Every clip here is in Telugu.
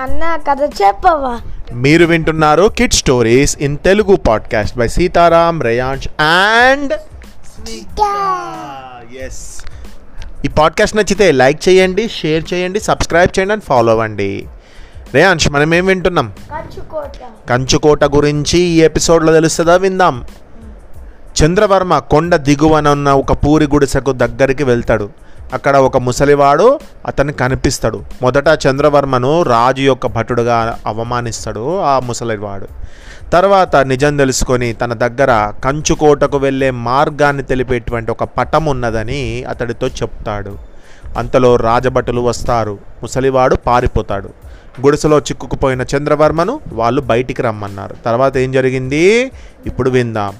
అన్న కథ చెప్పవా? మీరు వింటున్నారు kid stories in Telugu podcast by Sitaram Reyansh and yes ఈ పాడ్కాస్ట్ నచ్చితే లైక్ చేయండి షేర్ చేయండి సబ్స్క్రైబ్ చేయండి అండ్ ఫాలో అవ్వండి. రేయాంష్ మనం ఏం వింటున్నాం? కంచుకోట. కంచుకోట గురించి ఈ ఎపిసోడ్లో తెలుస్తుందా? విందాం. చంద్రవర్మ కొండ దిగువన ఉన్న ఒక పూరి గుడిసెకు దగ్గరికి వెళ్తాడు. అక్కడ ఒక ముసలివాడు అతన్ని కనిపిస్తాడు. మొదట చంద్రవర్మను రాజు యొక్క భటుడుగా అవమానిస్తాడు ఆ ముసలివాడు. తర్వాత నిజం తెలుసుకొని తన దగ్గర కంచుకోటకు వెళ్ళే మార్గాన్ని తెలిపేటువంటి ఒక పటం ఉన్నదని అతడితో చెప్తాడు. అంతలో రాజభటులు వస్తారు. ముసలివాడు పారిపోతాడు. గుడిసెలో చిక్కుకుపోయిన చంద్రవర్మను వాళ్ళు బయటికి రమ్మన్నారు. తర్వాత ఏం జరిగింది? ఇప్పుడు విందాం.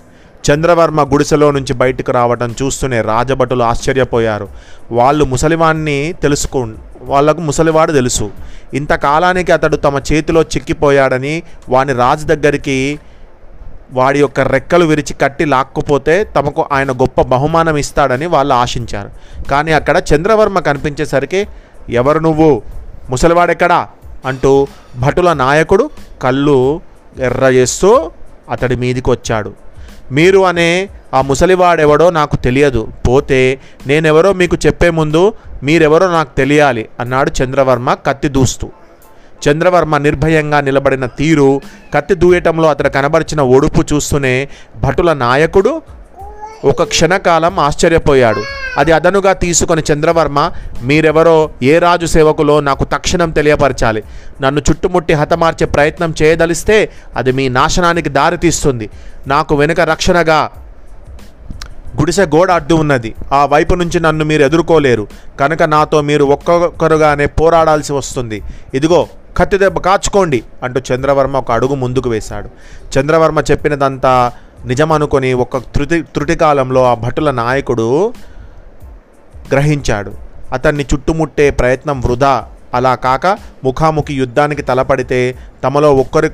చంద్రవర్మ గుడిసెలో నుంచి బయటకు రావటం చూస్తూనే రాజభటులు ఆశ్చర్యపోయారు. వాళ్ళు ముసలివాణ్ణి తెలుసుకో వాళ్ళకు ముసలివాడు తెలుసు. ఇంతకాలానికి అతడు తమ చేతిలో చిక్కిపోయాడని వాని రాజు దగ్గరికి వాడి యొక్క రెక్కలు విరిచి కట్టి లాక్కుపోతే తమకు ఆయన గొప్ప బహుమానం ఇస్తాడని వాళ్ళు ఆశించారు. కానీ అక్కడ చంద్రవర్మ కనిపించేసరికి ఎవరు నువ్వు? ముసలివాడెక్కడా? అంటూ భటుల నాయకుడు కళ్ళు ఎర్ర చేస్తూ అతడి మీదికి వచ్చాడు మీరు అనే ఆ ముసలివాడెవడో నాకు తెలియదు. పోతే నేనెవరో మీకు చెప్పే ముందు మీరెవరో నాకు తెలియాలి అన్నాడు చంద్రవర్మ కత్తి దూస్తూ. చంద్రవర్మ నిర్భయంగా నిలబడిన తీరు కత్తి దూయటంలో అతను కనబరిచిన ఒడుపు చూస్తూనే భటుల నాయకుడు ఒక క్షణకాలం ఆశ్చర్యపోయాడు. అది అదనుగా తీసుకొని చంద్రవర్మ మీరెవరో ఏ రాజు సేవకులో నాకు తక్షణం తెలియపరచాలి. నన్ను చుట్టుముట్టి హతమార్చే ప్రయత్నం చేయదలిస్తే అది మీ నాశనానికి దారితీస్తుంది నాకు వెనుక రక్షణగా గుడిసె గోడ అడ్డు ఉన్నది. ఆ వైపు నుంచి నన్ను మీరు ఎదుర్కోలేరు. కనుక నాతో మీరు ఒక్కొక్కరుగానే పోరాడాల్సి వస్తుంది. ఇదిగో కత్తి దెబ్బ కాచుకోండి అంటూ చంద్రవర్మ ఒక అడుగు ముందుకు వేశాడు. చంద్రవర్మ చెప్పినదంతా నిజమనుకొని ఒక త్రుటి త్రుటి కాలంలో ఆ భటుల నాయకుడు గ్రహించాడు. అతన్ని చుట్టుముట్టే ప్రయత్నం వృధా. అలా కాక ముఖాముఖి యుద్ధానికి తలపడితే తమలో ఒక్కరి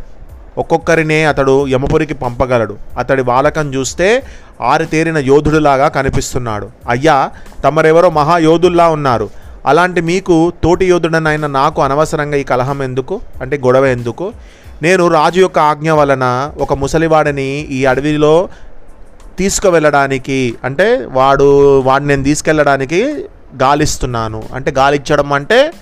ఒక్కొక్కరినే అతడు యమపురికి పంపగలడు. అతడి వాలకం చూస్తే ఆరితేరిన యోధుడిలాగా కనిపిస్తున్నాడు. అయ్యా తమరెవరో మహాయోధుల్లా ఉన్నారు. అలాంటి మీకు తోటి యోధుడనైన నాకు అనవసరంగా ఈ కలహం ఎందుకు? అంటే గొడవ ఎందుకు? నేను రాజు యొక్క ఆజ్ఞ వలన ఒక ముసలివాడిని ఈ అడవిలో తీసుకువెళ్ళడానికి అంటే వాడు వాడిని నేను తీసుకెళ్ళడానికి గాలిస్తున్నాను. అంటే గాలిచ్చడం అంటే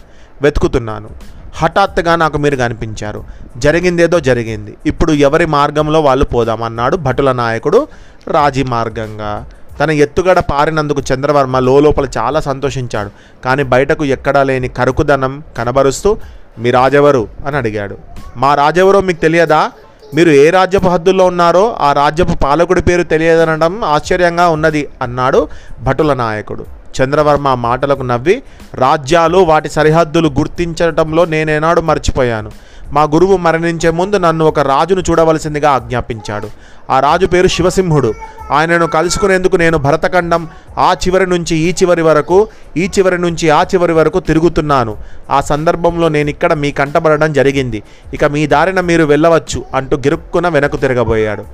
వెతుకుతున్నాను. హఠాత్తుగా నాకు మీరు కనిపించారు. జరిగిందేదో జరిగింది. ఇప్పుడు ఎవరి మార్గంలో వాళ్ళు పోదాం అన్నాడు భటుల నాయకుడు రాజీ మార్గంగా. తన ఎత్తుగడ పారినందుకు చంద్రవర్మ లోపల చాలా సంతోషించాడు. కానీ బయటకు ఎక్కడా లేని కరుకుదనం కనబరుస్తూ మీ రాజెవరు? అని అడిగాడు. మా రాజెవరో మీకు తెలియదా? మీరు ఏ రాజ్యపు హద్దుల్లో ఉన్నారో ఆ రాజ్యపు పాలకుడి పేరు తెలియదనడం ఆశ్చర్యంగా ఉన్నది అన్నాడు భటుల నాయకుడు. చంద్రవర్మ మాటలకు నవ్వి రాజ్యాలు వాటి సరిహద్దులు గుర్తించడంలో నేనేనాడు మర్చిపోయాను. మా గురువు మరణించే ముందు నన్ను ఒక రాజును చూడవలసిందిగా ఆజ్ఞాపించాడు. ఆ రాజు పేరు శివసింహుడు. ఆయనను కలుసుకునేందుకు నేను భరతఖండం ఆ చివరి నుంచి ఈ చివరి వరకు ఈ చివరి నుంచి ఆ చివరి వరకు తిరుగుతున్నాను. ఆ సందర్భంలో నేను ఇక్కడ మీ కంటబడడం జరిగింది. ఇక మీ దారిన మీరు వెళ్ళవచ్చు అంటూ గిరుక్కున వెనక్కు తిరగబోయాడు.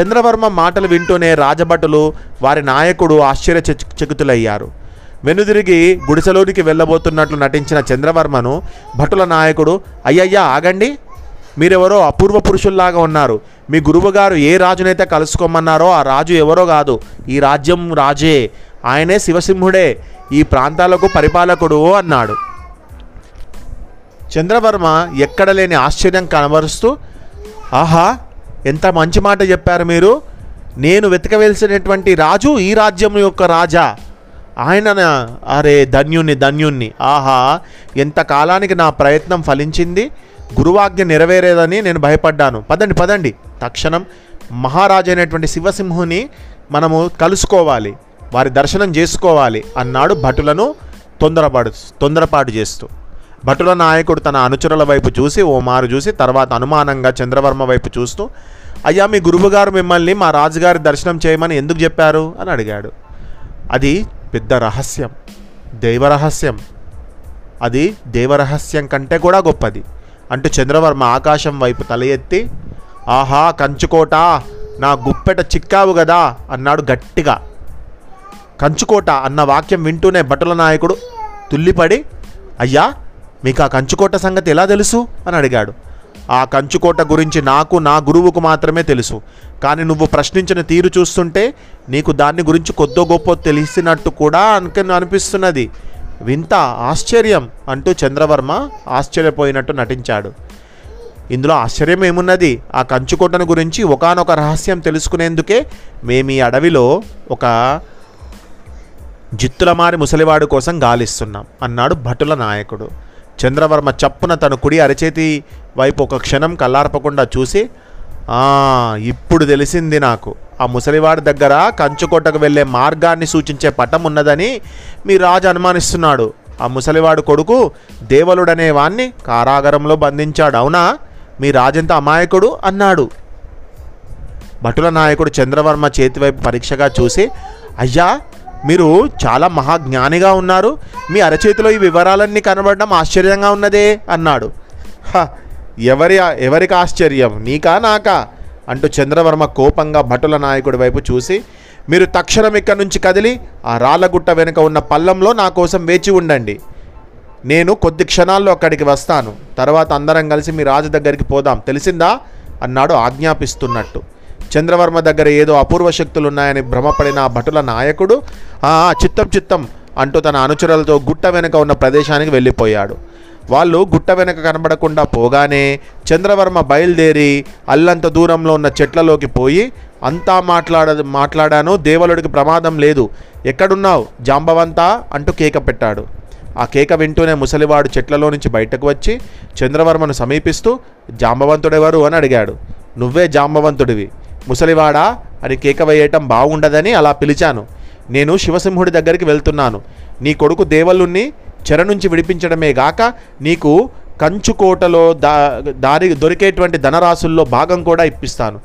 చంద్రవర్మ మాటలు వింటూనే రాజభటులు వారి నాయకుడు ఆశ్చర్యచకితులయ్యారు. వెనుదిరిగి గుడిసెలోనికి వెళ్ళబోతున్నట్లు నటించిన చంద్రవర్మను భటుల నాయకుడు అయ్యయ్యా ఆగండి. మీరెవరో అపూర్వ పురుషుల్లాగా ఉన్నారు. మీ గురువుగారు ఏ రాజునైతే కలుసుకోమన్నారో ఆ రాజు ఎవరో కాదు. ఈ రాజ్యం రాజే. ఆయనే శివసింహుడే. ఈ ప్రాంతాలకు పరిపాలకుడు అన్నాడు. చంద్రవర్మ ఎక్కడ లేని ఆశ్చర్యం కనబరుస్తూ ఆహా ఎంత మంచి మాట చెప్పారు మీరు. నేను వెతకవలసినటువంటి రాజు ఈ రాజ్యం యొక్క రాజా. ఆయన అరే ధన్యుణ్ణి ధన్యుణ్ణి. ఆహా ఎంత కాలానికి నా ప్రయత్నం ఫలించింది? గురువాజ్ఞ నెరవేరేదని నేను భయపడ్డాను. పదండి పదండి. తక్షణం మహారాజు అయినటువంటి శివసింహుని మనము కలుసుకోవాలి. వారి దర్శనం చేసుకోవాలి అన్నాడు భటులను తొందరపాటు తొందరపాటు చేస్తూ. భటుల నాయకుడు తన అనుచరుల వైపు చూసి ఓ మారు చూసి తర్వాత అనుమానంగా చంద్రవర్మ వైపు చూస్తూ అయ్యా మీ గురువుగారు మిమ్మల్ని మా రాజుగారి దర్శనం చేయమని ఎందుకు చెప్పారు? అని అడిగాడు. అది పెద్ద రహస్యం దైవరహస్యం అది దేవరహస్యం కంటే కూడా గొప్పది. అంటూ చంద్రవర్మ ఆకాశం వైపు తల ఎత్తి ఆహా కంచుకోట నా గుప్పెట చిక్కావు కదా అన్నాడు గట్టిగా. కంచుకోట అన్న వాక్యం వింటూనే భటుల నాయకుడు తుల్లిపడి అయ్యా మీకు ఆ కంచుకోట సంగతి ఎలా తెలుసు? అని అడిగాడు. ఆ కంచుకోట గురించి నాకు నా గురువుకు మాత్రమే తెలుసు. కానీ నువ్వు ప్రశ్నించిన తీరు చూస్తుంటే నీకు దాని గురించి కొద్దో గొప్ప తెలిసినట్టు కూడా అనుకు అనిపిస్తున్నది. వింత ఆశ్చర్యం అంటూ చంద్రవర్మ ఆశ్చర్యపోయినట్టు నటించాడు. ఇందులో ఆశ్చర్యం ఏమున్నది? ఆ కంచుకోటను గురించి ఒకానొక రహస్యం తెలుసుకునేందుకే మేము ఈ అడవిలో ఒక జిత్తులమారి ముసలివాడు కోసం గాలిస్తున్నాం అన్నాడు భటుల నాయకుడు. చంద్రవర్మ చప్పున తన కుడి అరచేతి వైపు ఒక క్షణం కల్లార్పకుండా చూసి ఇప్పుడు తెలిసింది నాకు. ఆ ముసలివాడి దగ్గర కంచుకోటకు వెళ్ళే మార్గాన్ని సూచించే పటం ఉన్నదని మీ రాజు అనుమానిస్తున్నాడు. ఆ ముసలివాడు కొడుకు దేవలుడనే వాణ్ణి కారాగారంలో బంధించాడు అవునా? మీ రాజంత అమాయకుడు అన్నాడు. భటుల నాయకుడు చంద్రవర్మ చేతివైపు పరీక్షగా చూసి అయ్యా మీరు చాలా మహాజ్ఞానిగా ఉన్నారు. మీ అరచేతిలో ఈ వివరాలన్నీ కనబడడం ఆశ్చర్యంగా ఉన్నదే అన్నాడు. "హ, ఎవరి ఎవరికి ఆశ్చర్యం? నీకా నాకా? అంటూ చంద్రవర్మ కోపంగా భటుల నాయకుడి వైపు చూసి మీరు తక్షణం ఇక్కడి నుంచి కదిలి ఆ రాళ్ళగుట్ట వెనుక ఉన్న పల్లంలో నా కోసం వేచి ఉండండి. నేను కొద్ది క్షణాల్లో అక్కడికి వస్తాను. తర్వాత అందరం కలిసి మీ రాజు దగ్గరికి పోదాం. తెలిసిందా? అన్నాడు ఆజ్ఞాపిస్తున్నట్టు. చంద్రవర్మ దగ్గర ఏదో అపూర్వ శక్తులు ఉన్నాయని భ్రమపడిన ఆ భటుల నాయకుడు "ఆ, చిత్తం చిత్తం అంటూ తన అనుచరులతో గుట్ట వెనుక ఉన్న ప్రదేశానికి వెళ్ళిపోయాడు. వాళ్ళు గుట్ట వెనక కనబడకుండా పోగానే చంద్రవర్మ బయలుదేరి అల్లంత దూరంలో ఉన్న చెట్లలోకి పోయి అంతా మాట్లాడ మాట్లాడాను దేవలుడికి ప్రమాదం లేదు. ఎక్కడున్నావు? జాంబవంతా? అంటూ కేక పెట్టాడు. ఆ కేక వింటూనే ముసలివాడు చెట్లలో నుంచి బయటకు వచ్చి చంద్రవర్మను సమీపిస్తూ జాంబవంతుడెవరు? అని అడిగాడు. నువ్వే జాంబవంతుడివి. ముసలివాడా? అని కేక వేయటం బాగుండదని అలా పిలిచాను. నేను శివసింహుడి దగ్గరికి వెళ్తున్నాను. నీ కొడుకు దేవలుణ్ణి చెర నుంచి విడిపించడమే గాక నీకు కంచుకోటలో దా దారి దొరికేటువంటి ధనరాశుల్లో భాగం కూడా ఇప్పిస్తాను.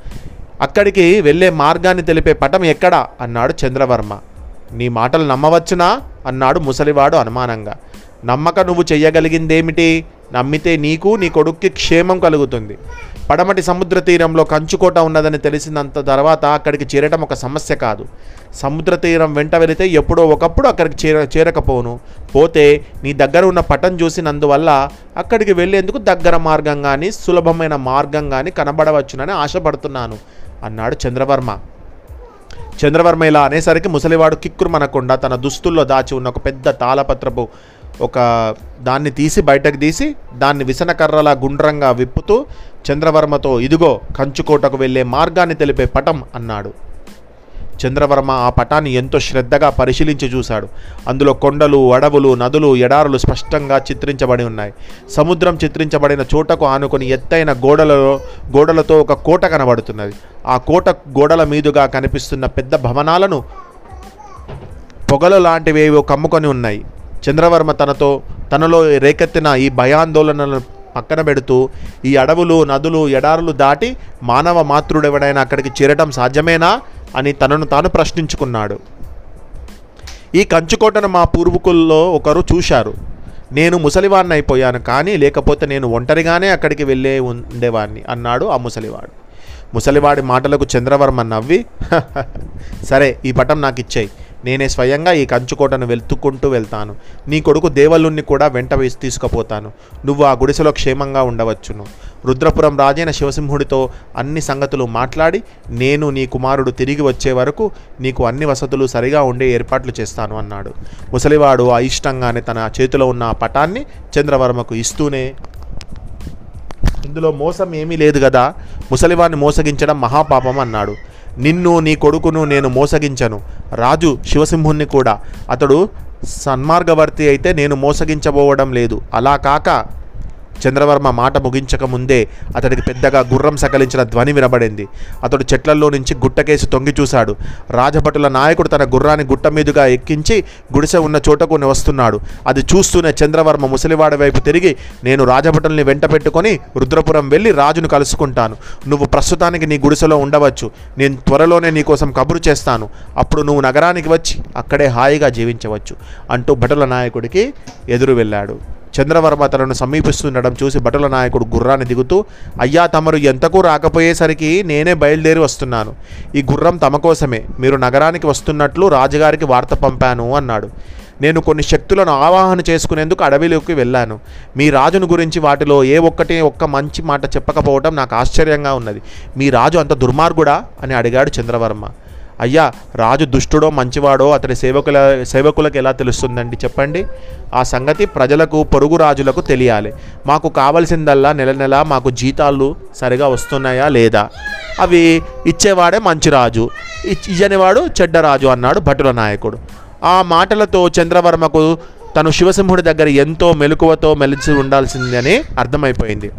అక్కడికి వెళ్ళే మార్గాన్ని తెలిపే పటం ఎక్కడా? అన్నాడు చంద్రవర్మ. నీ మాటలు నమ్మవచ్చునా? అన్నాడు ముసలివాడు అనుమానంగా. నమ్మక నువ్వు చెయ్యగలిగిందేమిటి? నమ్మితే నీకు నీ కొడుక్కి క్షేమం కలుగుతుంది. పడమటి సముద్ర తీరంలో కంచుకోట ఉన్నదని తెలిసినంత తర్వాత అక్కడికి చేరటం ఒక సమస్య కాదు. సముద్ర తీరం వెంట వెళితే ఎప్పుడో ఒకప్పుడు అక్కడికి చేర చేరకపోను పోతే నీ దగ్గర ఉన్న పటం చూసినందువల్ల అక్కడికి వెళ్ళేందుకు దగ్గర మార్గం కానీ సులభమైన మార్గం కానీ కనబడవచ్చునని ఆశపడుతున్నాను అన్నాడు చంద్రవర్మ. చంద్రవర్మ ఇలా అనేసరికి ముసలివాడు కిక్కురు మనకుండా తన దుస్తుల్లో దాచి ఉన్న ఒక పెద్ద తాళపత్రపు ఒక దాన్ని తీసి బయటకు తీసి దాన్ని విసనకర్రలా గుండ్రంగా విప్పుతూ చంద్రవర్మతో ఇదిగో కంచుకోటకు వెళ్ళే మార్గాన్ని తెలిపే పటం అన్నాడు. చంద్రవర్మ ఆ పటాన్ని ఎంతో శ్రద్ధగా పరిశీలించి చూశాడు. అందులో కొండలు అడవులు నదులు ఎడారులు స్పష్టంగా చిత్రించబడి ఉన్నాయి. సముద్రం చిత్రించబడిన చోటకు ఆనుకొని ఎత్తైన గోడలలో గోడలతో ఒక కోట కనబడుతున్నది. ఆ కోట గోడల మీదుగా కనిపిస్తున్న పెద్ద భవనాలను పొగలు లాంటివేవో కమ్ముకొని ఉన్నాయి. చంద్రవర్మ తనతో తనలో రేకెత్తిన ఈ భయాందోళనలను పక్కన పెడుతూ ఈ అడవులు నదులు ఎడారులు దాటి మానవ మాతృడెవడైనా అక్కడికి చేరటం సాధ్యమేనా అని తనను తాను ప్రశ్నించుకున్నాడు. ఈ కంచుకోటను మా పూర్వీకుల్లో ఒకరు చూశారు. నేను ముసలివాడిని అయిపోయాను కానీ లేకపోతే నేను ఒంటరిగానే అక్కడికి వెళ్ళే ఉండేవాడిని అన్నాడు ఆ ముసలివాడు. ముసలివాడి మాటలకు చంద్రవర్మ నవ్వి సరే ఈ పటం నాకు ఇచ్చేయి నేనే స్వయంగా ఈ కంచుకోటను వెళ్తుకుంటూ వెళ్తాను. నీ కొడుకు దేవలుణ్ణి కూడా వెంట వేసి తీసుకుపోతాను. నువ్వు ఆ గుడిసెలో క్షేమంగా ఉండవచ్చును. రుద్రపురం రాజైన శివసింహుడితో అన్ని సంగతులు మాట్లాడి నేను నీ కుమారుడు తిరిగి వచ్చే వరకు నీకు అన్ని వసతులు సరిగా ఉండే ఏర్పాట్లు చేస్తాను అన్నాడు. ముసలివాడు అయిష్టంగానే తన చేతిలో ఉన్న ఆ పటాన్ని చంద్రవర్మకు ఇస్తూనే ఇందులో మోసం ఏమీ లేదు కదా ముసలివాడిని మోసగించడం మహాపాపం అన్నాడు. నిన్ను నీ కొడుకును నేను మోసగించను. రాజు శివసింహుణ్ణి కూడా. అతడు సన్మార్గవర్తి అయితే నేను మోసగించబోవడం లేదు. అలా కాక చంద్రవర్మ మాట ముగించక ముందే అతడికి పెద్దగా గుర్రం సకలించిన ధ్వని వినబడింది. అతడు చెట్లల్లో నుంచి గుట్టకేసి తొంగి చూశాడు. రాజభటుల నాయకుడు తన గుర్రాన్ని గుట్ట మీదుగా ఎక్కించి గుడిసె ఉన్న చోటకు వస్తున్నాడు. అది చూస్తూనే చంద్రవర్మ ముసలివాడి వైపు తిరిగి నేను రాజభటుల్ని వెంట పెట్టుకొని రుద్రపురం వెళ్ళి రాజును కలుసుకుంటాను. నువ్వు ప్రస్తుతానికి నీ గుడిసెలో ఉండవచ్చు. నేను త్వరలోనే నీ కోసం కబురు చేస్తాను. అప్పుడు నువ్వు నగరానికి వచ్చి అక్కడే హాయిగా జీవించవచ్చు అంటూ భటుల నాయకుడికి ఎదురు వెళ్ళాడు. చంద్రవర్మ తనను సమీపిస్తుండడం చూసి భటుల నాయకుడు గుర్రాన్ని దిగుతూ అయ్యా తమరు ఎంతకు రాకపోయేసరికి నేనే బయలుదేరి వస్తున్నాను. ఈ గుర్రం తమ కోసమే. మీరు నగరానికి వస్తున్నట్లు రాజుగారికి వార్త పంపాను అన్నాడు. నేను కొన్ని శక్తులను ఆవాహన చేసుకునేందుకు అడవిలోకి వెళ్ళాను. మీ రాజును గురించి వాటిలో ఏ ఒక్కటి ఒక్క మంచి మాట చెప్పకపోవడం నాకు ఆశ్చర్యంగా ఉన్నది. మీ రాజు అంత దుర్మార్గుడా? అని అడిగాడు చంద్రవర్మ. అయ్యా రాజు దుష్టుడో మంచివాడో అతని సేవకుల సేవకులకు ఎలా తెలుస్తుందండి చెప్పండి? ఆ సంగతి ప్రజలకు పొరుగు రాజులకు తెలియాలి. మాకు కావలసిందల్లా నెల నెల మాకు జీతాలు సరిగా వస్తున్నాయా లేదా? అవి ఇచ్చేవాడే మంచి రాజు. ఇచ్- ఇయ్యనివాడు చెడ్డ రాజు అన్నాడు భటుల నాయకుడు. ఆ మాటలతో చంద్రవర్మకు తను శివసింహుడి దగ్గర ఎంతో మెలకువతో మెలిచి ఉండాల్సిందని అర్థమైపోయింది.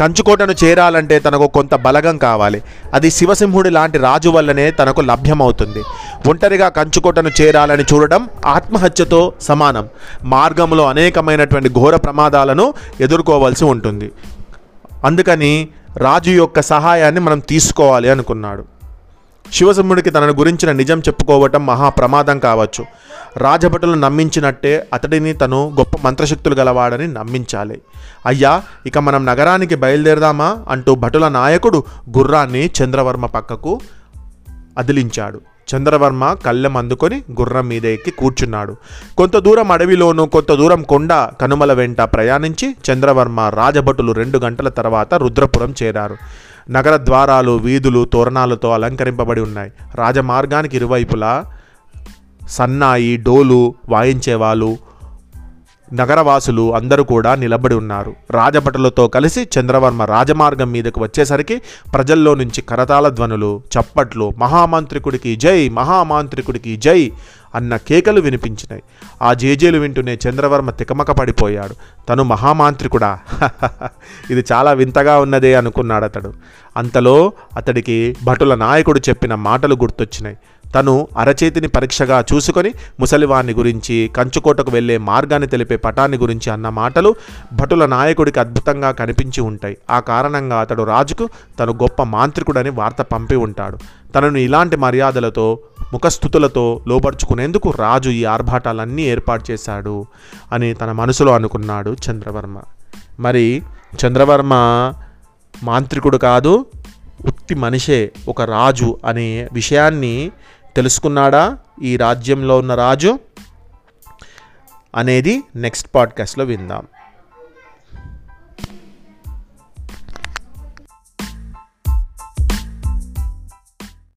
కంచుకోటను చేరాలంటే తనకు కొంత బలగం కావాలి. అది శివసింహుడి లాంటి రాజు వల్లనే తనకు లభ్యమవుతుంది. ఒంటరిగా కంచుకోటను చేరాలని చూడడం ఆత్మహత్యతో సమానం. మార్గంలో అనేకమైనటువంటి ఘోర ప్రమాదాలను ఎదుర్కోవాల్సి ఉంటుంది. అందుకని రాజు యొక్క సహాయాన్ని మనం తీసుకోవాలి అనుకున్నాడు. శివసింహుడికి తన గురించిన నిజం చెప్పుకోవటం మహా ప్రమాదం కావచ్చు. రాజభటులు నమ్మించినట్టే అతడిని తను గొప్ప మంత్రశక్తులు గలవాడని నమ్మించాలి. అయ్యా ఇక మనం నగరానికి బయలుదేరదామా? అంటూ భటుల నాయకుడు గుర్రాన్ని చంద్రవర్మ పక్కకు అదిలించాడు. చంద్రవర్మ కళ్ళెం అందుకొని గుర్రం మీద ఎక్కి కూర్చున్నాడు. కొంత దూరం అడవిలోనూ కొంత దూరం కొండ కనుమల వెంట ప్రయాణించి చంద్రవర్మ రాజభటులు రెండు గంటల తర్వాత రుద్రపురం చేరారు. నగర ద్వారాలు వీధులు తోరణాలతో అలంకరింపబడి ఉన్నాయి. రాజమార్గానికి ఇరువైపులా సన్నాయి డోలు వాయించేవాళ్ళు నగరవాసులు అందరూ కూడా నిలబడి ఉన్నారు. రాజభటులతో కలిసి చంద్రవర్మ రాజమార్గం మీదకు వచ్చేసరికి ప్రజల్లో నుంచి కరతాళ ధ్వనులు చప్పట్లు మహామాంత్రికుడికి జై మహామాంత్రికుడికి జై అన్న కేకలు వినిపించినాయి. ఆ జేజేలు వింటూనే చంద్రవర్మ తికమక పడిపోయాడు. తను మహామాంత్రికుడా? ఇది చాలా వింతగా ఉన్నదే అనుకున్నాడు అతడు అంతలో అతడికి భటుల నాయకుడు చెప్పిన మాటలు గుర్తొచ్చినాయి. తను అరచేతిని పరీక్షగా చూసుకొని ముసలివాణ్ణి గురించి కంచుకోటకు వెళ్ళే మార్గాన్ని తెలిపే పటాన్ని గురించి అన్న మాటలు భటుల నాయకుడికి అద్భుతంగా కనిపించి ఉంటాయి. ఆ కారణంగా అతడు రాజుకు తను గొప్ప మాంత్రికుడని వార్త పంపి ఉంటాడు. తనను ఇలాంటి మర్యాదలతో ముఖస్థుతులతో లోపరుచుకునేందుకు రాజు ఈ ఆర్భాటాలన్నీ ఏర్పాటు చేశాడు అని తన మనసులో అనుకున్నాడు చంద్రవర్మ. మరి చంద్రవర్మ మాంత్రికుడు కాదు ఉత్తి మనిషే ఒక రాజు అనే విషయాన్ని తెలుసుకున్నాడా ఈ రాజ్యంలో ఉన్న రాజు అనేది నెక్స్ట్ పాడ్కాస్ట్లో విందాం.